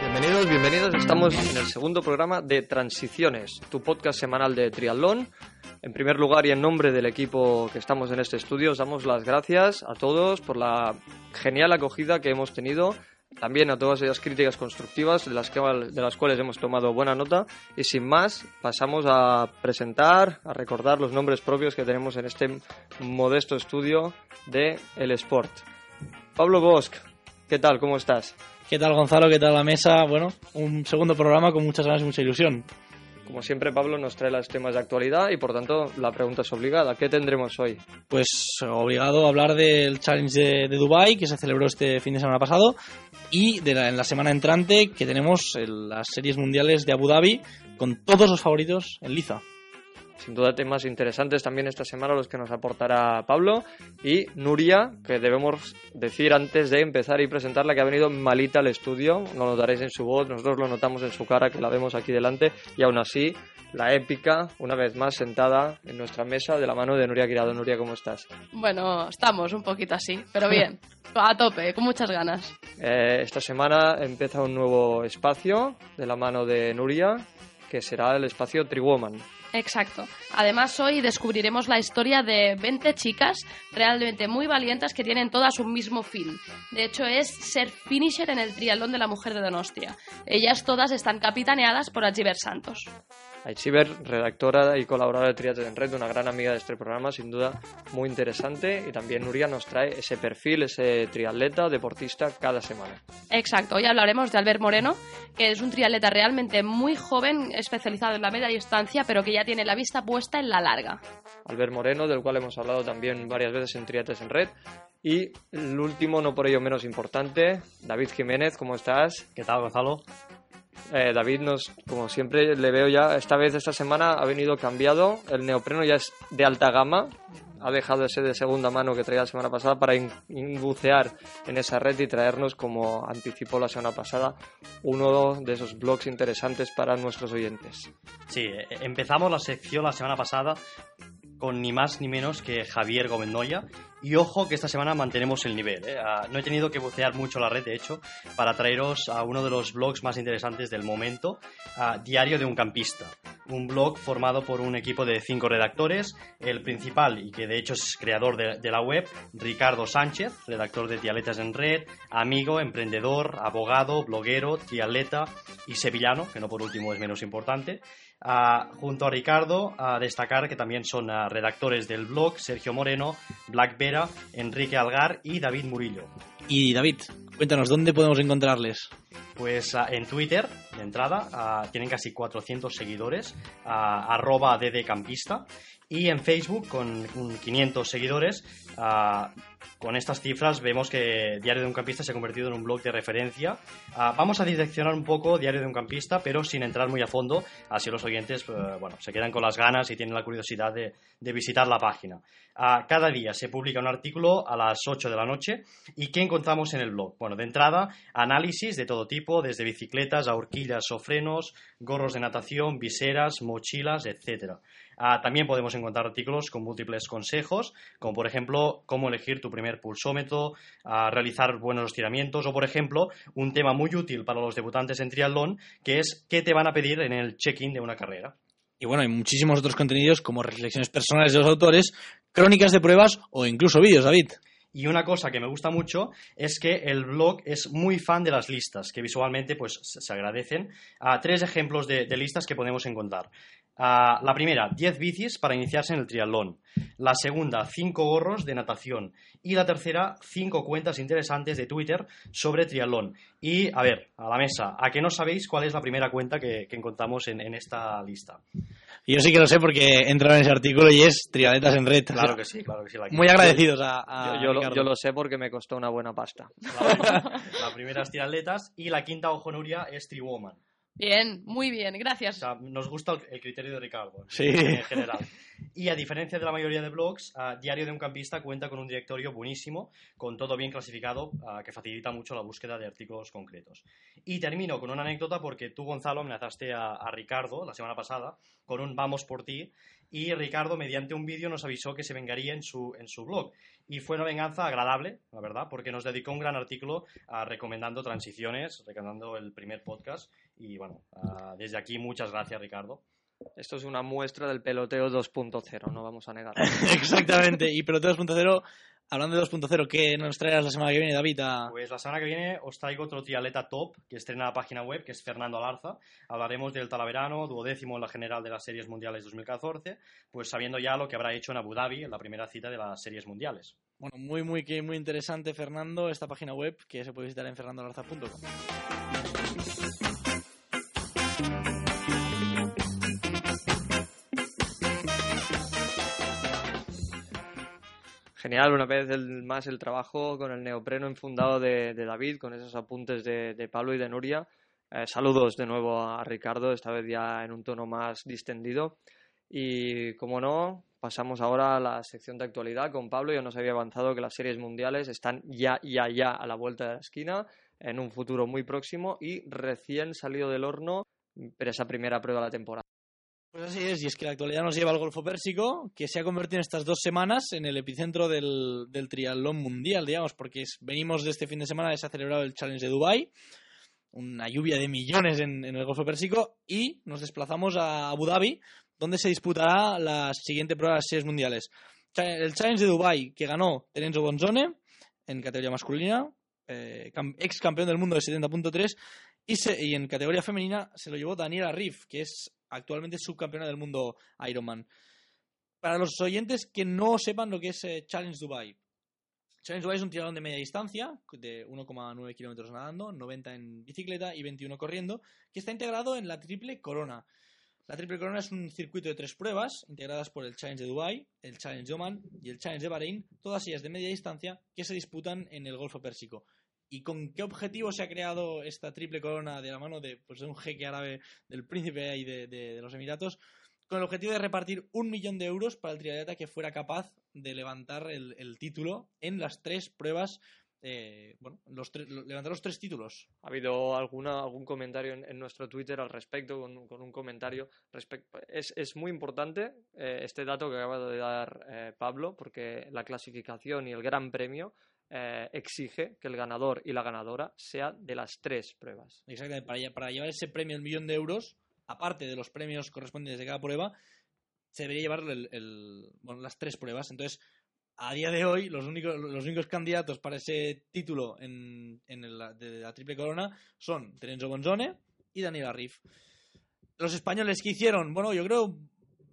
Bienvenidos, bienvenidos. Estamos en el segundo programa de Transiciones, tu podcast semanal de triatlón. En primer lugar y en nombre del equipo que estamos en este estudio, os damos las gracias a todos por la genial acogida que hemos tenido. También a todas esas críticas constructivas de las, que, de las cuales hemos tomado buena nota. Y sin más, pasamos a presentar, a recordar los nombres propios que tenemos en este modesto estudio de El Sport. Pablo Bosch, ¿qué tal? ¿Cómo estás? ¿Qué tal Gonzalo? ¿Qué tal la mesa? Bueno, un segundo programa con muchas ganas y mucha ilusión. Como siempre, Pablo nos trae los temas de actualidad y por tanto la pregunta es obligada. ¿Qué tendremos hoy? Pues obligado a hablar del Challenge de, de Dubai que se celebró este fin de semana pasado y de la, en la semana entrante que tenemos las series mundiales de Abu Dhabi con todos los favoritos en liza. Sin duda temas interesantes también esta semana los que nos aportará Pablo y Nuria, que debemos decir antes de empezar y presentarla que ha venido malita al estudio, lo notaréis en su voz, nosotros lo notamos en su cara que la vemos aquí delante y aún así la épica, una vez más sentada en nuestra mesa de la mano de Nuria Quirado. Nuria, ¿cómo estás? Bueno, estamos un poquito así, pero bien, a tope, con muchas ganas. Eh, esta semana empieza un nuevo espacio de la mano de Nuria, que será el espacio Triwoman. Exacto. Además, hoy descubriremos la historia de 20 chicas realmente muy valientes que tienen todas un mismo fin. De hecho, es ser finisher en el triatlón de la mujer de Donostia. Ellas todas están capitaneadas por Achiver Santos. Aichiber, redactora y colaboradora de Triatlón en Red, una gran amiga de este programa, sin duda muy interesante. Y también Nuria nos trae ese perfil, ese triatleta, deportista, cada semana. Exacto, hoy hablaremos de Albert Moreno, que es un triatleta realmente muy joven, especializado en la media distancia, pero que ya tiene la vista puesta en la larga. Albert Moreno, del cual hemos hablado también varias veces en Triates en Red. Y el último, no por ello menos importante, David Jiménez, ¿cómo estás? ¿Qué tal, Gonzalo? Eh, David nos, como siempre, le veo ya, esta vez, esta semana, ha venido cambiado. El neopreno ya es de alta gama. Ha dejado ese de segunda mano que traía la semana pasada para bucear en esa red y traernos, como anticipó la semana pasada, uno de esos blogs interesantes para nuestros oyentes. Sí, eh, empezamos la sección la semana pasada con ni más ni menos que Javier Gómez Noya. Y ojo que esta semana mantenemos el nivel. ¿eh? Uh, no he tenido que bucear mucho la red, de hecho, para traeros a uno de los blogs más interesantes del momento, uh, Diario de un Campista. Un blog formado por un equipo de cinco redactores. El principal, y que de hecho es creador de, de la web, Ricardo Sánchez, redactor de Dialetas en Red, amigo, emprendedor, abogado, bloguero, triatleta y sevillano, que no por último es menos importante. Uh, junto a Ricardo, a destacar que también son uh, redactores del blog Sergio Moreno, Black Enrique Algar y David Murillo. Y David, cuéntanos, ¿dónde podemos encontrarles? Pues uh, en Twitter, de entrada, tienen casi 400 seguidores, arroba ddcampista, y en Facebook con 500 seguidores. con estas cifras vemos que Diario de un Campista se ha convertido en un blog de referencia. Uh, vamos a diseccionar un poco Diario de un Campista, pero sin entrar muy a fondo, así los oyentes uh, bueno, se quedan con las ganas y tienen la curiosidad de, de visitar la página. Uh, cada día se publica un artículo a las 8 de la noche. ¿Y qué encontramos en el blog? Bueno, de entrada, análisis de todo tipo, desde bicicletas a horquillas o frenos, gorros de natación, viseras, mochilas, etcétera. Uh, también podemos encontrar artículos con múltiples consejos, como por ejemplo cómo elegir tu primer pulsómetro, uh, realizar buenos estiramientos o por ejemplo un tema muy útil para los debutantes en triatlón que es qué te van a pedir en el check-in de una carrera. Y bueno, hay muchísimos otros contenidos como reflexiones personales de los autores, crónicas de pruebas o incluso vídeos, David. Y una cosa que me gusta mucho es que el blog es muy fan de las listas, que visualmente pues se agradecen. Uh, tres ejemplos de, de listas que podemos encontrar. Uh, la primera, 10 bicis para iniciarse en el triatlón. La segunda, 5 gorros de natación. Y la tercera, 5 cuentas interesantes de Twitter sobre triatlón. Y, a ver, a la mesa, ¿a qué no sabéis cuál es la primera cuenta que, que encontramos en, en, esta lista? Yo sí que lo sé porque he entrado en ese artículo y es Triatletas en Red. Claro que sí, claro que sí. Muy agradecidos a, a yo, yo, lo, yo, lo, sé porque me costó una buena pasta. La primera, la primera es Triatletas y la quinta, ojo Nuria, es Triwoman. Bien, muy bien, gracias. O sea, nos gusta el, el, criterio de Ricardo sí. en general. Y a diferencia de la mayoría de blogs, ah, Diario de un Campista cuenta con un directorio buenísimo, con todo bien clasificado, ah, que facilita mucho la búsqueda de artículos concretos. Y termino con una anécdota porque tú, Gonzalo, amenazaste a, a Ricardo la semana pasada con un Vamos por ti, y Ricardo, mediante un vídeo, nos avisó que se vengaría en su, en su blog. Y fue una venganza agradable, la verdad, porque nos dedicó un gran artículo ah, recomendando transiciones, recomendando el primer podcast. Y bueno, desde aquí muchas gracias, Ricardo. Esto es una muestra del peloteo 2.0, no vamos a negar. Exactamente, y Peloteo 2.0, hablando de 2.0, ¿qué nos traerás la semana que viene, David? A- Pues la semana que viene os traigo otro triatleta top que estrena la página web, que es Fernando Alarza. Hablaremos del Talaverano, duodécimo en la general de las Series Mundiales 2014, pues sabiendo ya lo que habrá hecho en Abu Dhabi en la primera cita de las Series Mundiales. Bueno, muy, muy, que- muy interesante, Fernando, esta página web que se puede visitar en fernandolarza.com. Genial, una vez el- más el trabajo con el neopreno enfundado de, de David, con esos apuntes de, Pablo y de Nuria. Eh, saludos de nuevo a Ricardo, esta vez ya en un tono más distendido. Y como no, pasamos ahora a la sección de actualidad con Pablo. Yo nos había avanzado que las series mundiales están ya, ya, ya a la vuelta de la esquina, en un futuro muy próximo y recién salido del horno, pero esa primera prueba de la temporada. Pues así es, y es que la actualidad nos lleva al Golfo Pérsico, que se ha convertido en estas dos semanas en el epicentro del, triatlón mundial, digamos, porque venimos de este fin de semana, se ha celebrado el Challenge de Dubai una lluvia de millones en, el Golfo Pérsico, y nos desplazamos a Abu Dhabi, donde se disputará la siguiente prueba de las series mundiales. El Challenge de Dubai, que ganó Terenzo Bonzone en categoría masculina, eh, ex campeón del mundo de 70.3, y, y en categoría femenina se lo llevó Daniela Riff, que es actualmente subcampeona del mundo Ironman. Para los oyentes que no sepan lo que es eh, Challenge Dubai. Challenge Dubai es un triatlón de media distancia, de 1,9 kilómetros nadando, 90 en bicicleta y 21 corriendo, que está integrado en la Triple Corona. La Triple Corona es un circuito de tres pruebas, integradas por el Challenge de Dubai, el Challenge de Oman y el Challenge de Bahrein, todas ellas de media distancia, que se disputan en el Golfo Pérsico. ¿Y con qué objetivo se ha creado esta triple corona de la mano de, pues, de un jeque árabe del príncipe ahí de, de- los Emiratos? Con el objetivo de repartir un millón de euros para el triatleta que fuera capaz de levantar el, título en las tres pruebas, eh, bueno, los levantar los tres títulos. ¿Ha habido alguna, algún comentario en, en nuestro Twitter al respecto, con, con un comentario? respecto es, es muy importante eh, este dato que acaba de dar eh, Pablo, porque la clasificación y el gran premio eh, exige que el ganador y la ganadora sea de las tres pruebas. Exactamente, para, lle- para llevar ese premio, el millón de euros, aparte de los premios correspondientes de cada prueba, se debería llevar el- el- las tres pruebas. Entonces, a día de hoy, los únicos, los únicos candidatos para ese título en, en el- de la Triple Corona son Terenzo Bonzone y Daniel Arrif. Los españoles que hicieron, bueno, yo creo,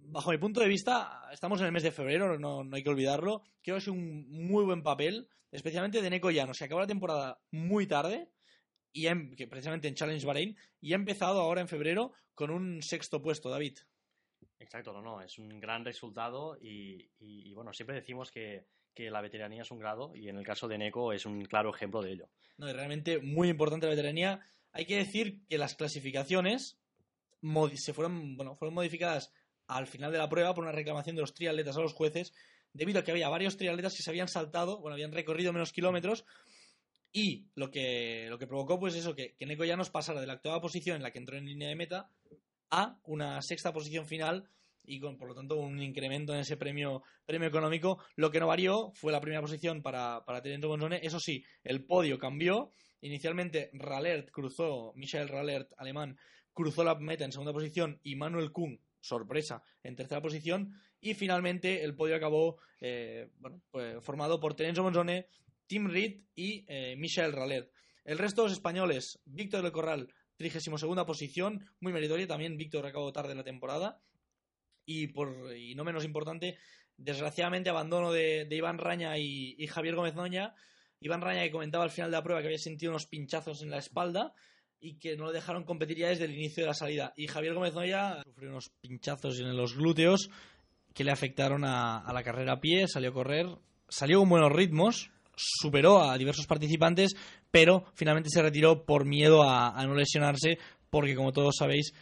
bajo mi punto de vista, estamos en el mes de febrero, no, no hay que olvidarlo. Creo que es un muy buen papel, especialmente de Neko Llanos. Se acabó la temporada muy tarde, y em- que precisamente en Challenge Bahrein, y ha empezado ahora en febrero con un sexto puesto, David. Exacto, no, no, es un gran resultado y, y- y, bueno, siempre decimos que, que la veteranía es un grado y en el caso de Neko es un claro ejemplo de ello. No, es realmente muy importante la veteranía. Hay que decir que las clasificaciones se fueron, bueno, fueron modificadas al final de la prueba por una reclamación de los triatletas a los jueces, debido a que había varios triatletas que se habían saltado, bueno, habían recorrido menos kilómetros, y lo que, lo que provocó, pues eso, que, que Neko ya nos pasara de la octava posición en la que entró en línea de meta a una sexta posición final y con, por lo tanto, un incremento en ese premio, premio económico. Lo que no varió fue la primera posición para, para Bonzone. Eso sí, el podio cambió. Inicialmente, Ralert cruzó, Michael Ralert, alemán, cruzó la meta en segunda posición y Manuel Kuhn, sorpresa, en tercera posición. Y finalmente, el podio acabó eh, bueno, pues, formado por Terenzo Bonzone, Tim Reed y eh, Michael Ralert. El resto de los españoles, Víctor del Corral, 32 posición, muy meritoria. También Víctor acabó tarde en la temporada. Y, por, y no menos importante, desgraciadamente abandono de, de Iván Raña y, y Javier Gómez Noña. Iván Raña que comentaba al final de la prueba que había sentido unos pinchazos en la espalda y que no lo dejaron competir ya desde el inicio de la salida. Y Javier Gómez Noya sufrió unos pinchazos en los glúteos que le afectaron a, la carrera a pie, salió a correr, salió con buenos ritmos, superó a diversos participantes, pero finalmente se retiró por miedo a, no lesionarse, porque como todos sabéis,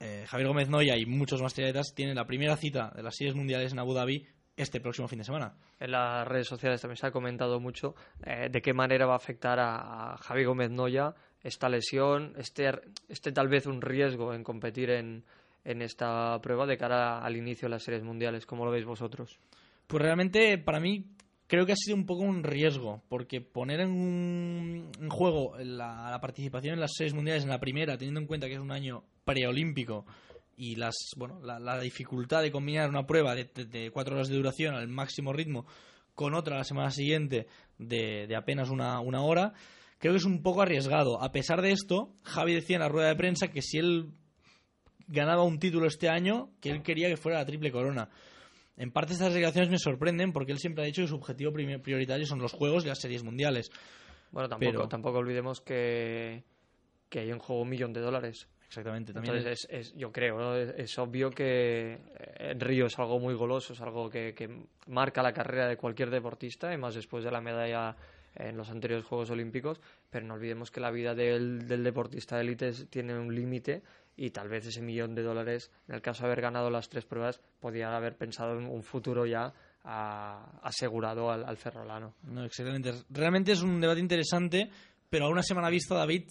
eh, Javier Gómez Noya y muchos más triatletas tienen la primera cita de las series mundiales en Abu Dhabi este próximo fin de semana. En las redes sociales también se ha comentado mucho eh, de qué manera va a afectar a, a Javi Gómez Noya esta lesión, este, este tal vez un riesgo en competir en, en esta prueba de cara al inicio de las series mundiales. ¿Cómo lo veis vosotros? Pues realmente para mí creo que ha sido un poco un riesgo, porque poner en, en juego la, participación en las series mundiales en la primera, teniendo en cuenta que es un año preolímpico y las bueno la, la dificultad de combinar una prueba de, de, de, cuatro horas de duración al máximo ritmo con otra la semana siguiente de, de apenas una, una hora, creo que es un poco arriesgado. A pesar de esto, Javi decía en la rueda de prensa que si él ganaba un título este año, que él quería que fuera la triple corona. En parte estas declaraciones me sorprenden porque él siempre ha dicho que su objetivo prioritario son los juegos y las series mundiales. Bueno, tampoco, Pero... tampoco olvidemos que, que hay en juego un millón de dólares. Exactamente. También Entonces, es, es, yo creo, ¿no? es, es, obvio que en Río es algo muy goloso, es algo que, que, marca la carrera de cualquier deportista, y más después de la medalla en los anteriores Juegos Olímpicos, pero no olvidemos que la vida del, del deportista de élite tiene un límite y tal vez ese millón de dólares, en el caso de haber ganado las tres pruebas, podía haber pensado en un futuro ya a, asegurado al, al ferrolano. No, exactamente. Realmente es un debate interesante, pero a una semana vista, David,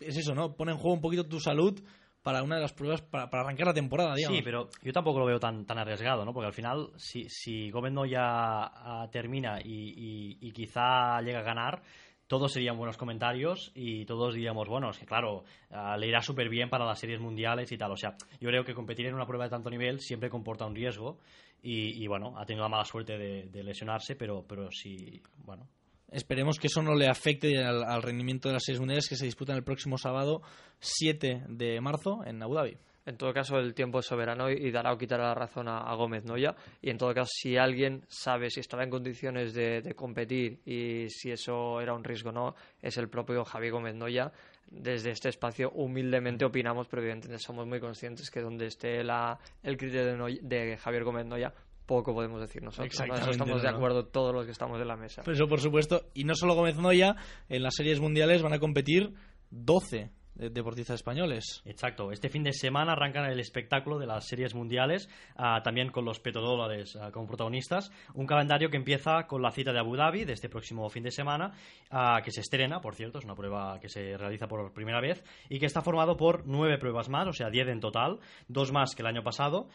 es eso, ¿no? Pone en juego un poquito tu salud para una de las pruebas para, para, arrancar la temporada, digamos. Sí, pero yo tampoco lo veo tan, tan arriesgado, ¿no? Porque al final, si, si Gómez no ya uh, termina y, y, y, quizá llega a ganar, todos serían buenos comentarios y todos diríamos, bueno, es que claro, uh, le irá súper bien para las series mundiales y tal. O sea, yo creo que competir en una prueba de tanto nivel siempre comporta un riesgo y, y bueno, ha tenido la mala suerte de, de lesionarse, pero, pero sí, bueno, Esperemos que eso no le afecte al, al, rendimiento de las series mundiales que se disputan el próximo sábado 7 de marzo en Abu Dhabi. En todo caso, el tiempo es soberano y dará o quitará la razón a, a Gómez Noya. Y en todo caso, si alguien sabe si estará en condiciones de, de, competir y si eso era un riesgo o no, es el propio Javi Gómez Noya. Desde este espacio, humildemente opinamos, pero evidentemente somos muy conscientes que donde esté la, el criterio de, Noya, de Javier Gómez Noya, poco podemos decir nosotros. ¿no? estamos de acuerdo no. todos los que estamos en la mesa. Pues eso, por supuesto. Y no solo Gómez Noya, en las series mundiales van a competir 12 deportistas españoles. Exacto. Este fin de semana arrancan el espectáculo de las series mundiales, uh, también con los petrodólares uh, como protagonistas. Un calendario que empieza con la cita de Abu Dhabi de este próximo fin de semana, uh, que se estrena, por cierto, es una prueba que se realiza por primera vez y que está formado por nueve pruebas más, o sea, diez en total, dos más que el año pasado.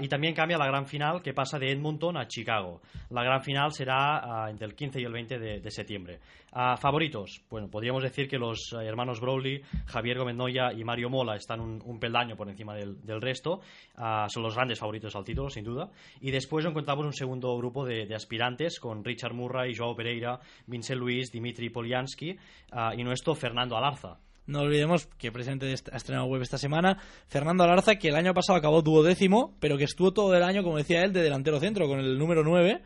y también cambia la gran final que pasa de Edmonton a Chicago. La gran final será entre el 15 y el 20 de, de septiembre. favoritos, bueno, podríamos decir que los hermanos Browley, Javier Gómez Noya y Mario Mola están un, peldaño por encima del, resto. Uh, son los grandes favoritos al título, sin duda. Y después encontramos un segundo grupo de, aspirantes con Richard Murray, Joao Pereira, Vincent Luis, Dimitri Poliansky uh, y nuestro Fernando Alarza. No olvidemos que presente ha estrenado web esta semana Fernando Alarza, que el año pasado acabó duodécimo, pero que estuvo todo el año, como decía él, de delantero centro, con el número 9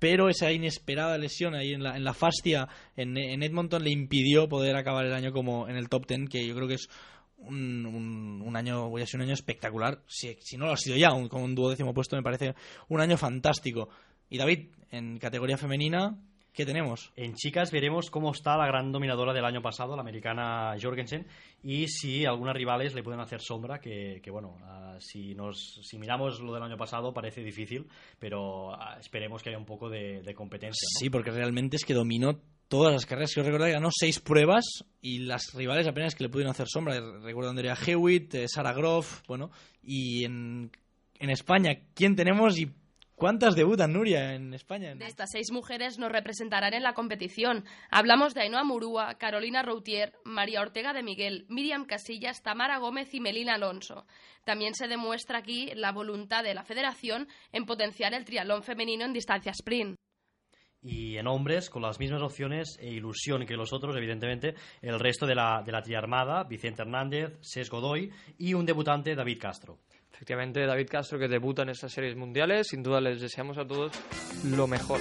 pero esa inesperada lesión ahí en la, en la fascia en, en, Edmonton le impidió poder acabar el año como en el top 10, que yo creo que es un, un, año, voy a decir un año espectacular, si, si no lo ha sido ya, un, con un duodécimo puesto me parece un año fantástico. Y David, en categoría femenina, ¿Qué tenemos? En chicas veremos cómo está la gran dominadora del año pasado, la americana Jorgensen, y si algunas rivales le pueden hacer sombra, que, que bueno, uh, si, nos, si miramos lo del año pasado parece difícil, pero uh, esperemos que haya un poco de, de competencia. ¿no? Sí, porque realmente es que dominó todas las carreras. Yo recuerdo que ganó seis pruebas y las rivales apenas que le pudieron hacer sombra. Recuerdo a Andrea Hewitt, eh, Sarah Groff, bueno, y en, en España, ¿quién tenemos y ¿Cuántas debutan, Nuria, en España? De estas seis mujeres nos representarán en la competición. Hablamos de Ainhoa Murúa, Carolina Routier, María Ortega de Miguel, Miriam Casillas, Tamara Gómez y Melina Alonso. También se demuestra aquí la voluntad de la federación en potenciar el triatlón femenino en distancia sprint y en hombres con las mismas opciones e ilusión que los otros, evidentemente, el resto de la, de la triarmada, Vicente Hernández, Ses Godoy y un debutante, David Castro. Efectivamente, David Castro que debuta en estas series mundiales, sin duda les deseamos a todos lo mejor.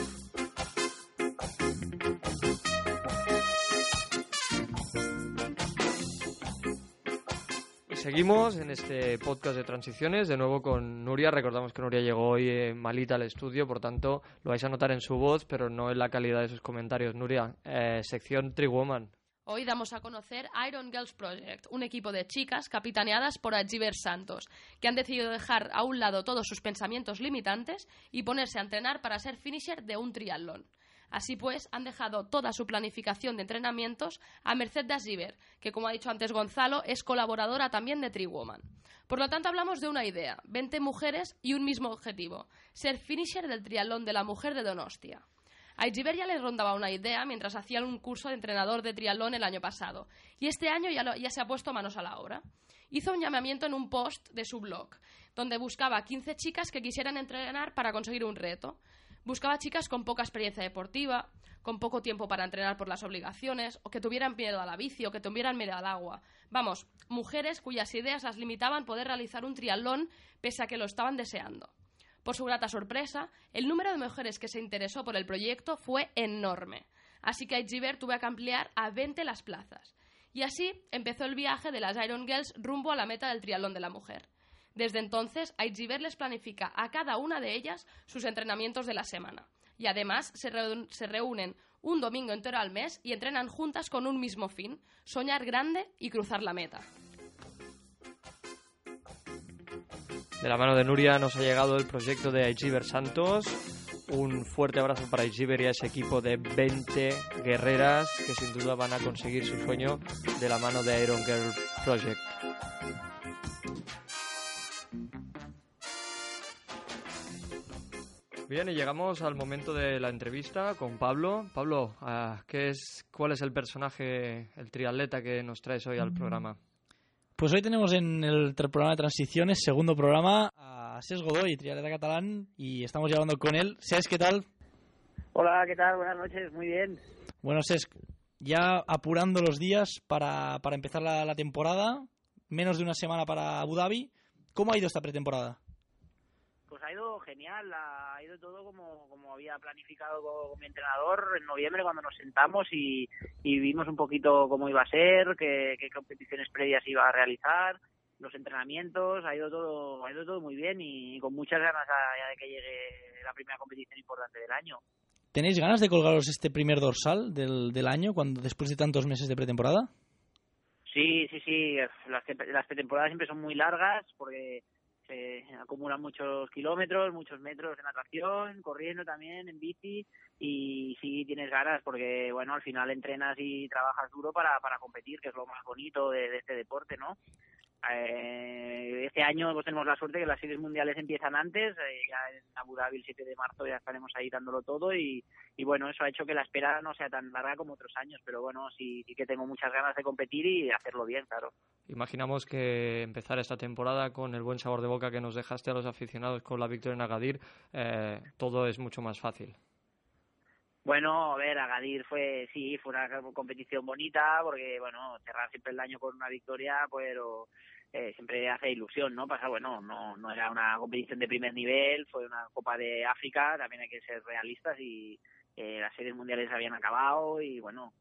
Seguimos en este podcast de transiciones, de nuevo con Nuria. Recordamos que Nuria llegó hoy eh, malita al estudio, por tanto lo vais a notar en su voz, pero no en la calidad de sus comentarios. Nuria, eh, sección Triwoman. Hoy damos a conocer Iron Girls Project, un equipo de chicas capitaneadas por Ajiber Santos, que han decidido dejar a un lado todos sus pensamientos limitantes y ponerse a entrenar para ser finisher de un triatlón. Así pues, han dejado toda su planificación de entrenamientos a merced de Ajiber, que como ha dicho antes Gonzalo, es colaboradora también de Triwoman. Por lo tanto, hablamos de una idea, 20 mujeres y un mismo objetivo, ser finisher del triatlón de la mujer de Donostia. A Ichiber ya le rondaba una idea mientras hacía un curso de entrenador de triatlón el año pasado. Y este año ya, ya se ha puesto manos a la obra. Hizo un llamamiento en un post de su blog, donde buscaba 15 chicas que quisieran entrenar para conseguir un reto. Buscaba chicas con poca experiencia deportiva, con poco tiempo para entrenar por las obligaciones, o que tuvieran miedo a la bici, o que tuvieran miedo al agua. Vamos, mujeres cuyas ideas las limitaban poder realizar un triatlón pese a que lo estaban deseando. Por su grata sorpresa, el número de mujeres que se interesó por el proyecto fue enorme. Así que Aijiber tuvo que ampliar a 20 las plazas. Y así empezó el viaje de las Iron Girls rumbo a la meta del triatlón de la mujer. Desde entonces, Aijiber les planifica a cada una de ellas sus entrenamientos de la semana. Y además se, se reúnen un domingo entero al mes y entrenan juntas con un mismo fin, soñar grande y cruzar la meta. De la mano de Nuria nos ha llegado el proyecto de Aichiver Santos. Un fuerte abrazo para Aichiver y a ese equipo de 20 guerreras que sin duda van a conseguir su sueño de la mano de Iron Girl Project. Bien, y llegamos al momento de la entrevista con Pablo. Pablo, ah, ¿qué es, ¿cuál es el personaje, el triatleta que nos traes hoy al programa? Pues hoy tenemos en el programa de transiciones, segundo programa, a Ses Godoy, triatleta catalán, y estamos hablando con él. Ses, ¿qué tal? Hola, ¿qué tal? Buenas noches, muy bien. Bueno, Ses, ya apurando los días para, para empezar la, la temporada, menos de una semana para Abu Dhabi. ¿Cómo ha ido esta pretemporada? Ha ido genial, ha ido todo como, como había planificado con, mi entrenador en noviembre cuando nos sentamos y, vimos un poquito cómo iba a ser, qué, competiciones previas iba a realizar, los entrenamientos, ha ido todo, ha ido todo muy bien y, con muchas ganas ya de que llegue la primera competición importante del año. ¿Tenéis ganas de colgaros este primer dorsal del, del año cuando después de tantos meses de pretemporada? Sí, sí, sí. Las, las pretemporadas siempre son muy largas porque se acumulan muchos kilómetros, muchos metros de natación, corriendo también, en bici, y sí tienes ganas porque, bueno, al final entrenas y trabajas duro para, para competir, que es lo más bonito de, de este deporte, ¿no? Eh, este año pues tenemos la suerte que las series mundiales empiezan antes, eh, ya en Abu Dhabi el 7 de marzo ya estaremos ahí dándolo todo y, bueno, eso ha hecho que la espera no sea tan larga como otros años, pero bueno, sí, sí que tengo muchas ganas de competir y hacerlo bien, claro. Imaginamos que empezar esta temporada con el buen sabor de boca que nos dejaste a los aficionados con la victoria en Agadir, eh, todo es mucho más fácil. Bueno, a ver, Agadir fue, sí, fue una competición bonita, porque, bueno, cerrar siempre el año con una victoria, pero eh, siempre hace ilusión, ¿no? Pasa, bueno, no, no era una competición de primer nivel, fue una Copa de África, también hay que ser realistas y eh, las series mundiales habían acabado y, bueno,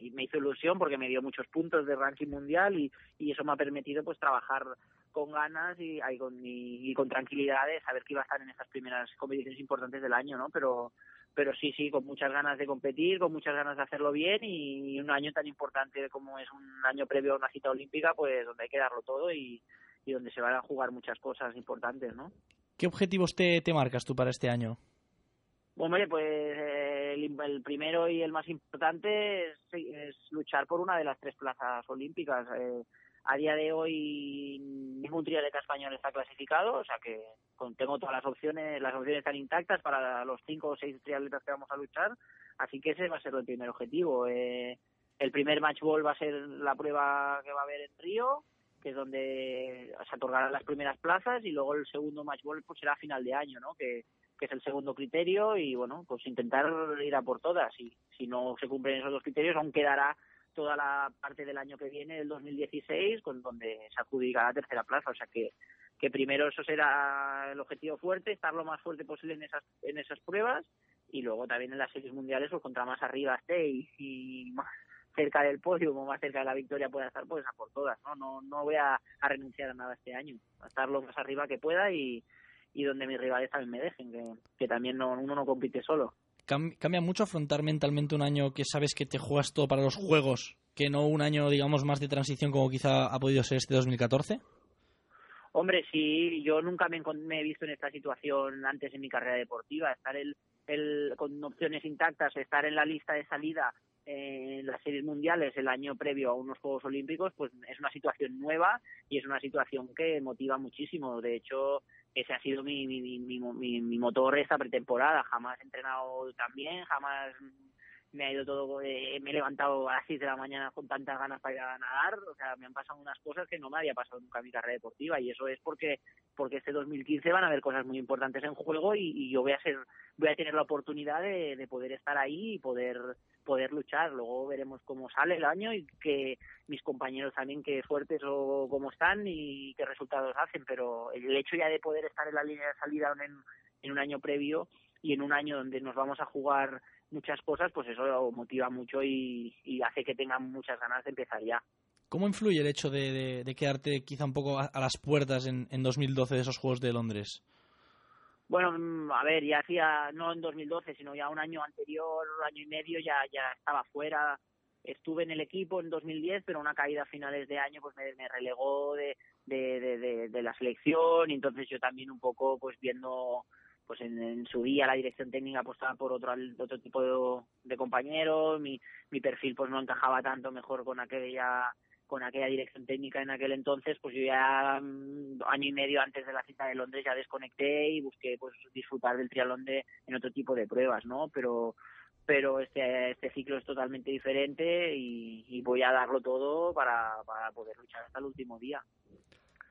y me hizo ilusión porque me dio muchos puntos de ranking mundial y, y eso me ha permitido, pues, trabajar con ganas y, y, con, y, con tranquilidad de saber que iba a estar en estas primeras competiciones importantes del año, ¿no? Pero pero sí, sí, con muchas ganas de competir, con muchas ganas de hacerlo bien y un año tan importante como es un año previo a una cita olímpica, pues donde hay que darlo todo y, y donde se van a jugar muchas cosas importantes, ¿no? ¿Qué objetivos te, te marcas tú para este año? Bueno, pues eh, el, el, primero y el más importante es, es, luchar por una de las tres plazas olímpicas. Eh, a día de hoy ningún triatleta español está clasificado, o sea que tengo todas las opciones, las opciones están intactas para los cinco o seis triatletas que vamos a luchar, así que ese va a ser el primer objetivo. Eh, el primer match ball va a ser la prueba que va a haber en Río, que es donde se otorgarán las primeras plazas, y luego el segundo match ball pues será a final de año, ¿no? Que, que es el segundo criterio, y bueno, pues intentar ir a por todas, y si no se cumplen esos dos criterios, aún quedará toda la parte del año que viene, el 2016, con donde se adjudica la tercera plaza. O sea que, que primero eso será el objetivo fuerte, estar lo más fuerte posible en esas, en esas pruebas y luego también en las series mundiales, pues contra más arriba esté y, más cerca del podio o más cerca de la victoria pueda estar, pues a por todas. No, no, no voy a, a renunciar a nada este año, a estar lo más arriba que pueda y, y donde mis rivales también me dejen, que, que también no, uno no compite solo cambia mucho afrontar mentalmente un año que sabes que te juegas todo para los juegos que no un año, digamos, más de transición como quizá ha podido ser este 2014? Hombre, sí, yo nunca me, he visto en esta situación antes en mi carrera deportiva, estar el, el, con opciones intactas, estar en la lista de salida en las series mundiales el año previo a unos Juegos Olímpicos, pues es una situación nueva y es una situación que motiva muchísimo. De hecho, ese ha sido mi, mi, mi, mi, mi motor esta pretemporada. Jamás he entrenado tan bien, jamás me ha ido todo, eh, me he levantado a las 6 de la mañana con tantas ganas para ir a nadar, o sea, me han pasado unas cosas que no me había pasado nunca en mi carrera deportiva y eso es porque porque este 2015 van a haber cosas muy importantes en juego y, yo voy a ser voy a tener la oportunidad de, de, poder estar ahí y poder poder luchar, luego veremos cómo sale el año y que mis compañeros también qué fuertes o cómo están y qué resultados hacen, pero el hecho ya de poder estar en la línea de salida en, en un año previo y en un año donde nos vamos a jugar muchas cosas, pues eso motiva mucho y, hace que tengan muchas ganas de empezar ya. ¿Cómo influye el hecho de, quedarte quizá un poco a, las puertas en, en 2012 de esos Juegos de Londres? Bueno, mm, a ver, ya hacía, no en 2012, sino ya un año anterior, año y medio, ya, ya estaba fuera. Estuve en el equipo en 2010, pero una caída a finales de año pues me, relegó de, de, de, de, la selección y entonces yo también un poco pues viendo pues en, su día la dirección técnica apostaba por otro otro tipo de, compañeros mi, mi perfil pues no encajaba tanto mejor con aquella con aquella dirección técnica en aquel entonces pues yo ya mm, año y medio antes de la cita de Londres ya desconecté y busqué pues disfrutar del triatlón de en otro tipo de pruebas no pero pero este este ciclo es totalmente diferente y, y voy a darlo todo para, para poder luchar hasta el último día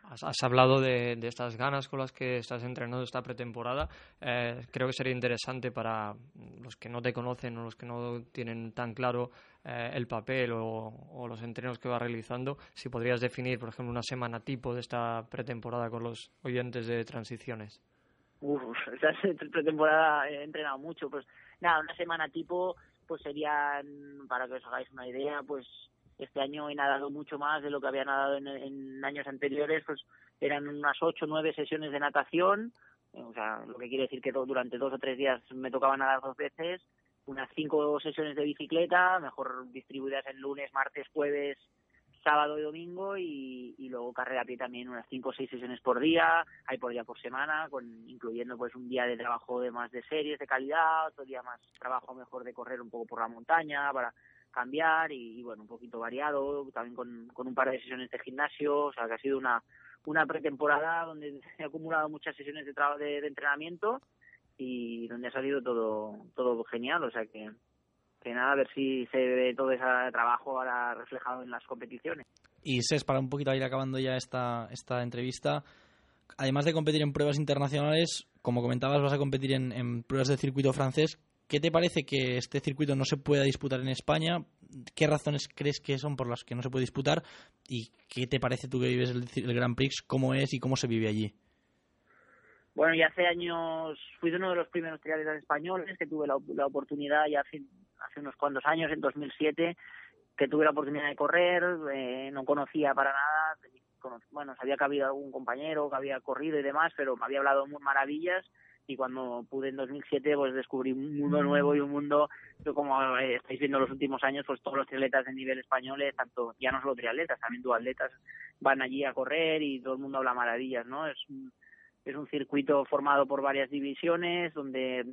Has, hablado de, estas ganas con las que estás entrenando esta pretemporada. Eh, creo que sería interesante para los que no te conocen o los que no tienen tan claro eh, el papel o, los entrenos que vas realizando, si podrías definir, por ejemplo, una semana tipo de esta pretemporada con los oyentes de transiciones. Uf, esta pretemporada he entrenado mucho. Pues nada, una semana tipo, pues serían, para que os hagáis una idea, pues este año he nadado mucho más de lo que había nadado en, años anteriores, pues eran unas ocho o nueve sesiones de natación, o sea, lo que quiere decir que durante dos o tres días me tocaba nadar dos veces, unas cinco sesiones de bicicleta, mejor distribuidas en lunes, martes, jueves, sábado y domingo y, luego carrera a pie también unas cinco o seis sesiones por día, hay por día por semana, con incluyendo pues un día de trabajo de más de series de calidad, otro día más trabajo mejor de correr un poco por la montaña para cambiar y, bueno, un poquito variado, también con, con un par de sesiones de gimnasio, o sea que ha sido una, una pretemporada donde he acumulado muchas sesiones de, de, de entrenamiento y donde ha salido todo, todo genial, o sea que, que nada, a ver si se ve todo ese trabajo ahora reflejado en las competiciones. Y Ses, para un poquito ir acabando ya esta, esta entrevista, además de competir en pruebas internacionales, como comentabas, vas a competir en, pruebas del circuito francés. ¿Qué te parece que este circuito no se pueda disputar en España? ¿Qué razones crees que son por las que no se puede disputar? ¿Y qué te parece tú que vives el, Grand Prix? ¿Cómo es y cómo se vive allí? Bueno, ya hace años fui uno de los primeros triatletas españoles que tuve la, oportunidad, ya hace, hace, unos cuantos años, en 2007, que tuve la oportunidad de correr, eh, no conocía para nada, bueno, sabía que había algún compañero que había corrido y demás, pero me había hablado muy maravillas y cuando pude en 2007 pues descubrí un mundo nuevo y un mundo como estáis viendo los últimos años pues todos los triatletas de nivel español tanto ya no solo triatletas también duatletas van allí a correr y todo el mundo habla maravillas no es es un circuito formado por varias divisiones donde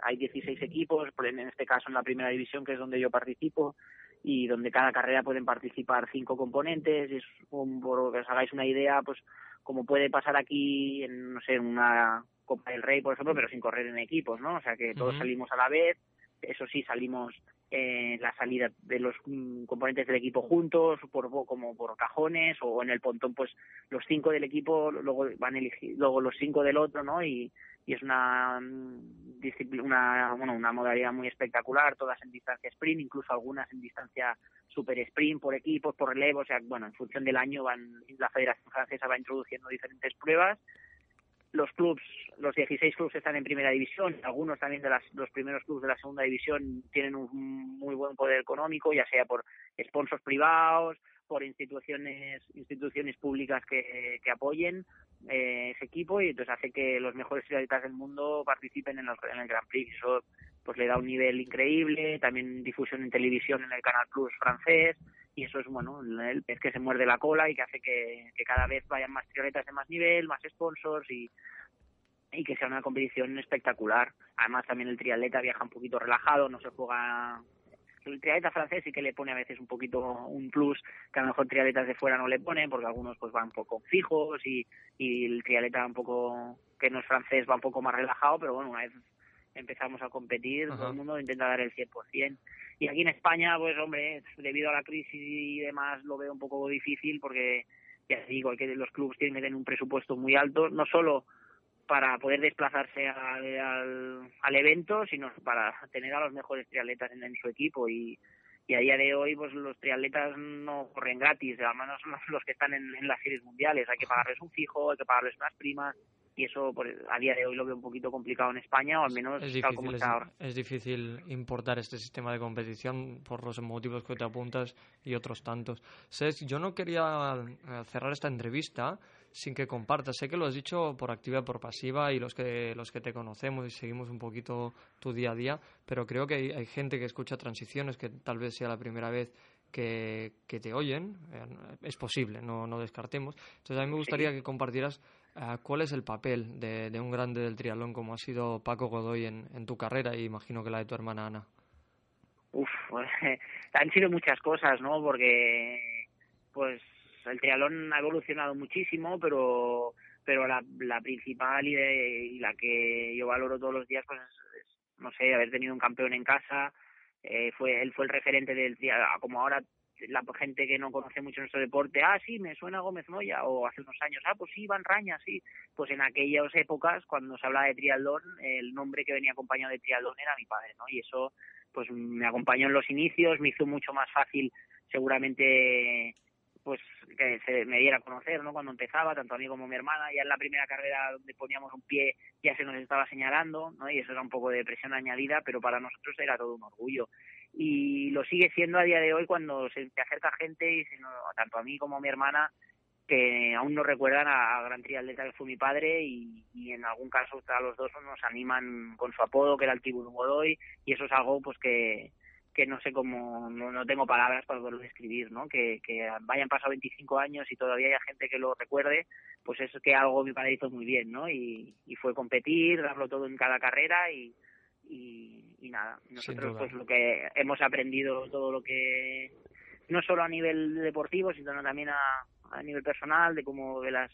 hay 16 equipos en este caso en la primera división que es donde yo participo y donde cada carrera pueden participar cinco componentes. Y es un, por que os hagáis una idea pues como puede pasar aquí en no sé una Copa del Rey, por ejemplo, pero sin correr en equipos, ¿no? O sea que todos salimos a la vez, eso sí, salimos en la salida de los mm, componentes del equipo juntos, por, como por cajones, o en el pontón, pues los cinco del equipo, luego van elegir, luego los cinco del otro, ¿no? Y, y es una mm, disciplina, bueno, una modalidad muy espectacular, todas en distancia sprint, incluso algunas en distancia super sprint por equipos, por relevo, o sea, bueno, en función del año van, la Federación Francesa va introduciendo diferentes pruebas los clubs, los 16 clubs están en primera división, algunos también de las, los primeros clubs de la segunda división tienen un muy buen poder económico, ya sea por sponsors privados, por instituciones instituciones públicas que, que apoyen eh, ese equipo y entonces hace que los mejores atletas del mundo participen en, en el Grand Prix. Eso pues le da un nivel increíble, también difusión en televisión en el Canal Plus francés y eso es bueno el pez que se muerde la cola y que hace que, que cada vez vayan más triatletas de más nivel, más sponsors y, y que sea una competición espectacular. Además también el triatleta viaja un poquito relajado, no se juega el triatleta francés sí que le pone a veces un poquito un plus que a lo mejor triatletas de fuera no le ponen porque algunos pues van un poco fijos y, y el triatleta un poco que no es francés va un poco más relajado pero bueno una vez empezamos a competir todo el mundo intenta dar el 100% y aquí en España pues hombre debido a la crisis y demás lo veo un poco difícil porque ya digo que los clubes tienen que tener un presupuesto muy alto no solo para poder desplazarse al, al, evento, sino para tener a los mejores triatletas en, en su equipo. Y, y a día de hoy pues los triatletas no corren gratis, al menos los que están en, en, las series mundiales, hay que pagarles un fijo, hay que pagarles unas primas y eso pues, a día de hoy lo veo un poquito complicado en España o al menos es tal como está ahora. Es difícil importar este sistema de competición por los motivos que te apuntas y otros tantos. Ses, yo no quería eh, cerrar esta entrevista sin que compartas. Sé que lo has dicho por activa y por pasiva y los que, los que te conocemos y seguimos un poquito tu día a día, pero creo que hay, hay gente que escucha transiciones que tal vez sea la primera vez que, que te oyen. Eh, es posible, no, no descartemos. Entonces a mí me gustaría que compartieras cuál es el papel de, un grande del triatlón como ha sido Paco Godoy en, tu carrera y imagino que la de tu hermana Ana. Uf, han sido muchas cosas, ¿no? Porque, pues, el triatlón ha evolucionado muchísimo, pero pero la, la principal y, de, y la que yo valoro todos los días, pues, es, no sé, haber tenido un campeón en casa, eh, fue él fue el referente del como ahora la gente que no conoce mucho nuestro deporte, ah, sí, me suena Gómez Moya, o hace unos años, ah, pues sí, Iván Raña, sí. Pues en aquellas épocas, cuando se hablaba de triatlón, el nombre que venía acompañado de triatlón era mi padre, ¿no? Y eso, pues me acompañó en los inicios, me hizo mucho más fácil, seguramente, pues que se me diera a conocer, ¿no? Cuando empezaba, tanto a mí como a mi hermana, ya en la primera carrera donde poníamos un pie ya se nos estaba señalando, ¿no? Y eso era un poco de presión añadida, pero para nosotros era todo un orgullo. Y lo sigue siendo a día de hoy cuando se acerca gente, y tanto a mí como a mi hermana, que aún no recuerdan a, a gran triatleta que fue mi padre y, y, en algún caso a los dos nos animan con su apodo, que era el Tiburón Godoy, y eso es algo pues que que no sé cómo, no, no tengo palabras para poderlo describir, ¿no? Que, que vayan pasado 25 años y todavía haya gente que lo recuerde, pues es que algo mi padre hizo muy bien, ¿no? Y, y fue competir, darlo todo en cada carrera y, y, y nada, nosotros pues lo que hemos aprendido todo lo que, no solo a nivel deportivo, sino también a, a nivel personal, de cómo de las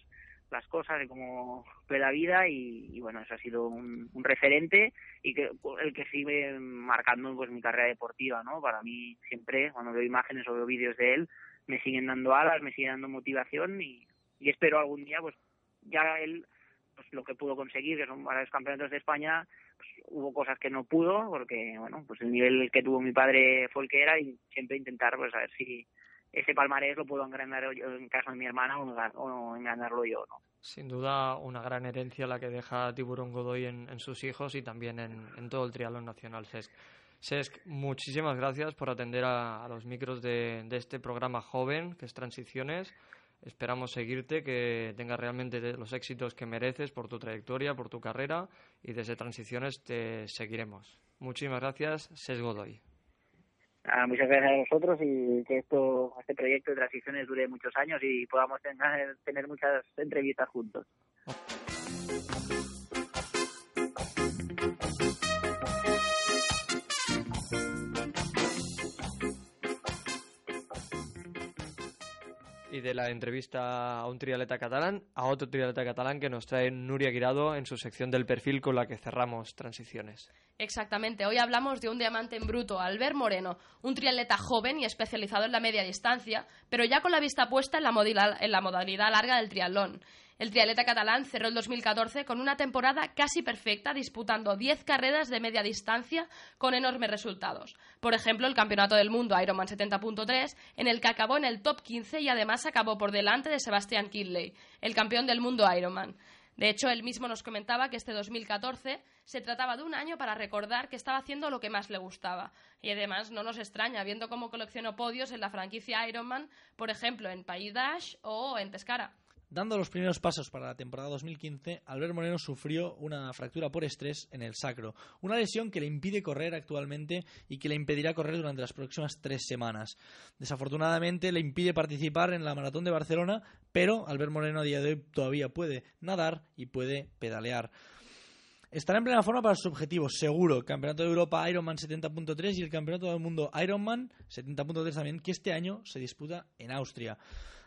las cosas, de cómo ve la vida y, y, bueno, eso ha sido un, un, referente y que el que sigue marcando pues mi carrera deportiva, ¿no? Para mí siempre, cuando veo imágenes o veo vídeos de él, me siguen dando alas, me siguen dando motivación y, y espero algún día, pues ya él, pues lo que pudo conseguir, que son varios campeonatos de España, pues, hubo cosas que no pudo, porque bueno, pues el nivel que tuvo mi padre fue el que era y siempre intentar, pues a ver si ese palmarés lo puedo engranar yo en caso de mi hermana o engranarlo yo, ¿no? Sin duda, una gran herencia la que deja Tiburón Godoy en, sus hijos y también en, todo el triatlón nacional, Sesc. Sesc, muchísimas gracias por atender a, los micros de, este programa joven, que es Transiciones. Esperamos seguirte, que tengas realmente los éxitos que mereces por tu trayectoria, por tu carrera y desde Transiciones te seguiremos. Muchísimas gracias, Sesc Godoy. Ah, muchas gracias a vosotros y que esto, este proyecto de transiciones dure muchos años y podamos tener muchas entrevistas juntos. Y de la entrevista a un triatleta catalán a otro triatleta catalán que nos trae Nuria Guirado en su sección del perfil con la que cerramos transiciones. Exactamente, hoy hablamos de un diamante en bruto, Albert Moreno, un triatleta joven y especializado en la media distancia, pero ya con la vista puesta en la, modalidad, en la modalidad larga del triatlón. El triatleta catalán cerró el 2014 con una temporada casi perfecta, disputando 10 carreras de media distancia con enormes resultados. Por ejemplo, el Campeonato del Mundo Ironman 70.3, en el que acabó en el top 15 y además acabó por delante de Sebastián Kinley, el campeón del mundo Ironman. De hecho, él mismo nos comentaba que este 2014 se trataba de un año para recordar que estaba haciendo lo que más le gustaba. Y además no nos extraña, viendo cómo coleccionó podios en la franquicia Ironman, por ejemplo, en Pays Dash o en Tescara. Dando los primeros pasos para la temporada 2015, Albert Moreno sufrió una fractura por estrés en el sacro, una lesión que le impide correr actualmente y que le impedirá correr durante las próximas tres semanas. Desafortunadamente le impide participar en la maratón de Barcelona, pero Albert Moreno a día de hoy todavía puede nadar y puede pedalear. Estará en plena forma para sus objetivos, seguro. Campeonato de Europa Ironman 70.3 y el Campeonato del Mundo Ironman 70.3 también, que este año se disputa en Austria.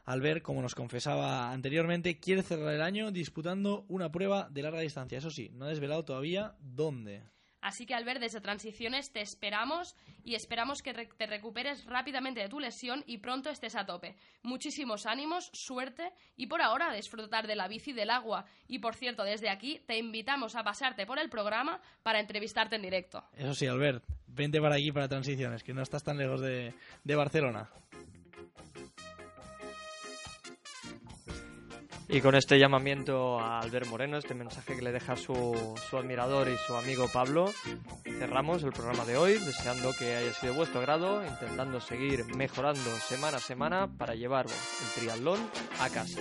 Albert, como nos confesaba anteriormente, quiere cerrar el año disputando una prueba de larga distancia. Eso sí, no ha desvelado todavía dónde. Así que Albert, desde Transiciones te esperamos y esperamos que te recuperes rápidamente de tu lesión y pronto estés a tope. Muchísimos ánimos, suerte y por ahora a disfrutar de la bici del agua. Y por cierto, desde aquí te invitamos a pasarte por el programa para entrevistarte en directo. Eso sí, Albert, vente para aquí para transiciones, que no estás tan lejos de, de Barcelona. Y con este llamamiento a Albert Moreno, este mensaje que le deja su, su admirador y su amigo Pablo, cerramos el programa de hoy, deseando que haya sido vuestro agrado, intentando seguir mejorando semana a semana para llevar el triatlón a casa.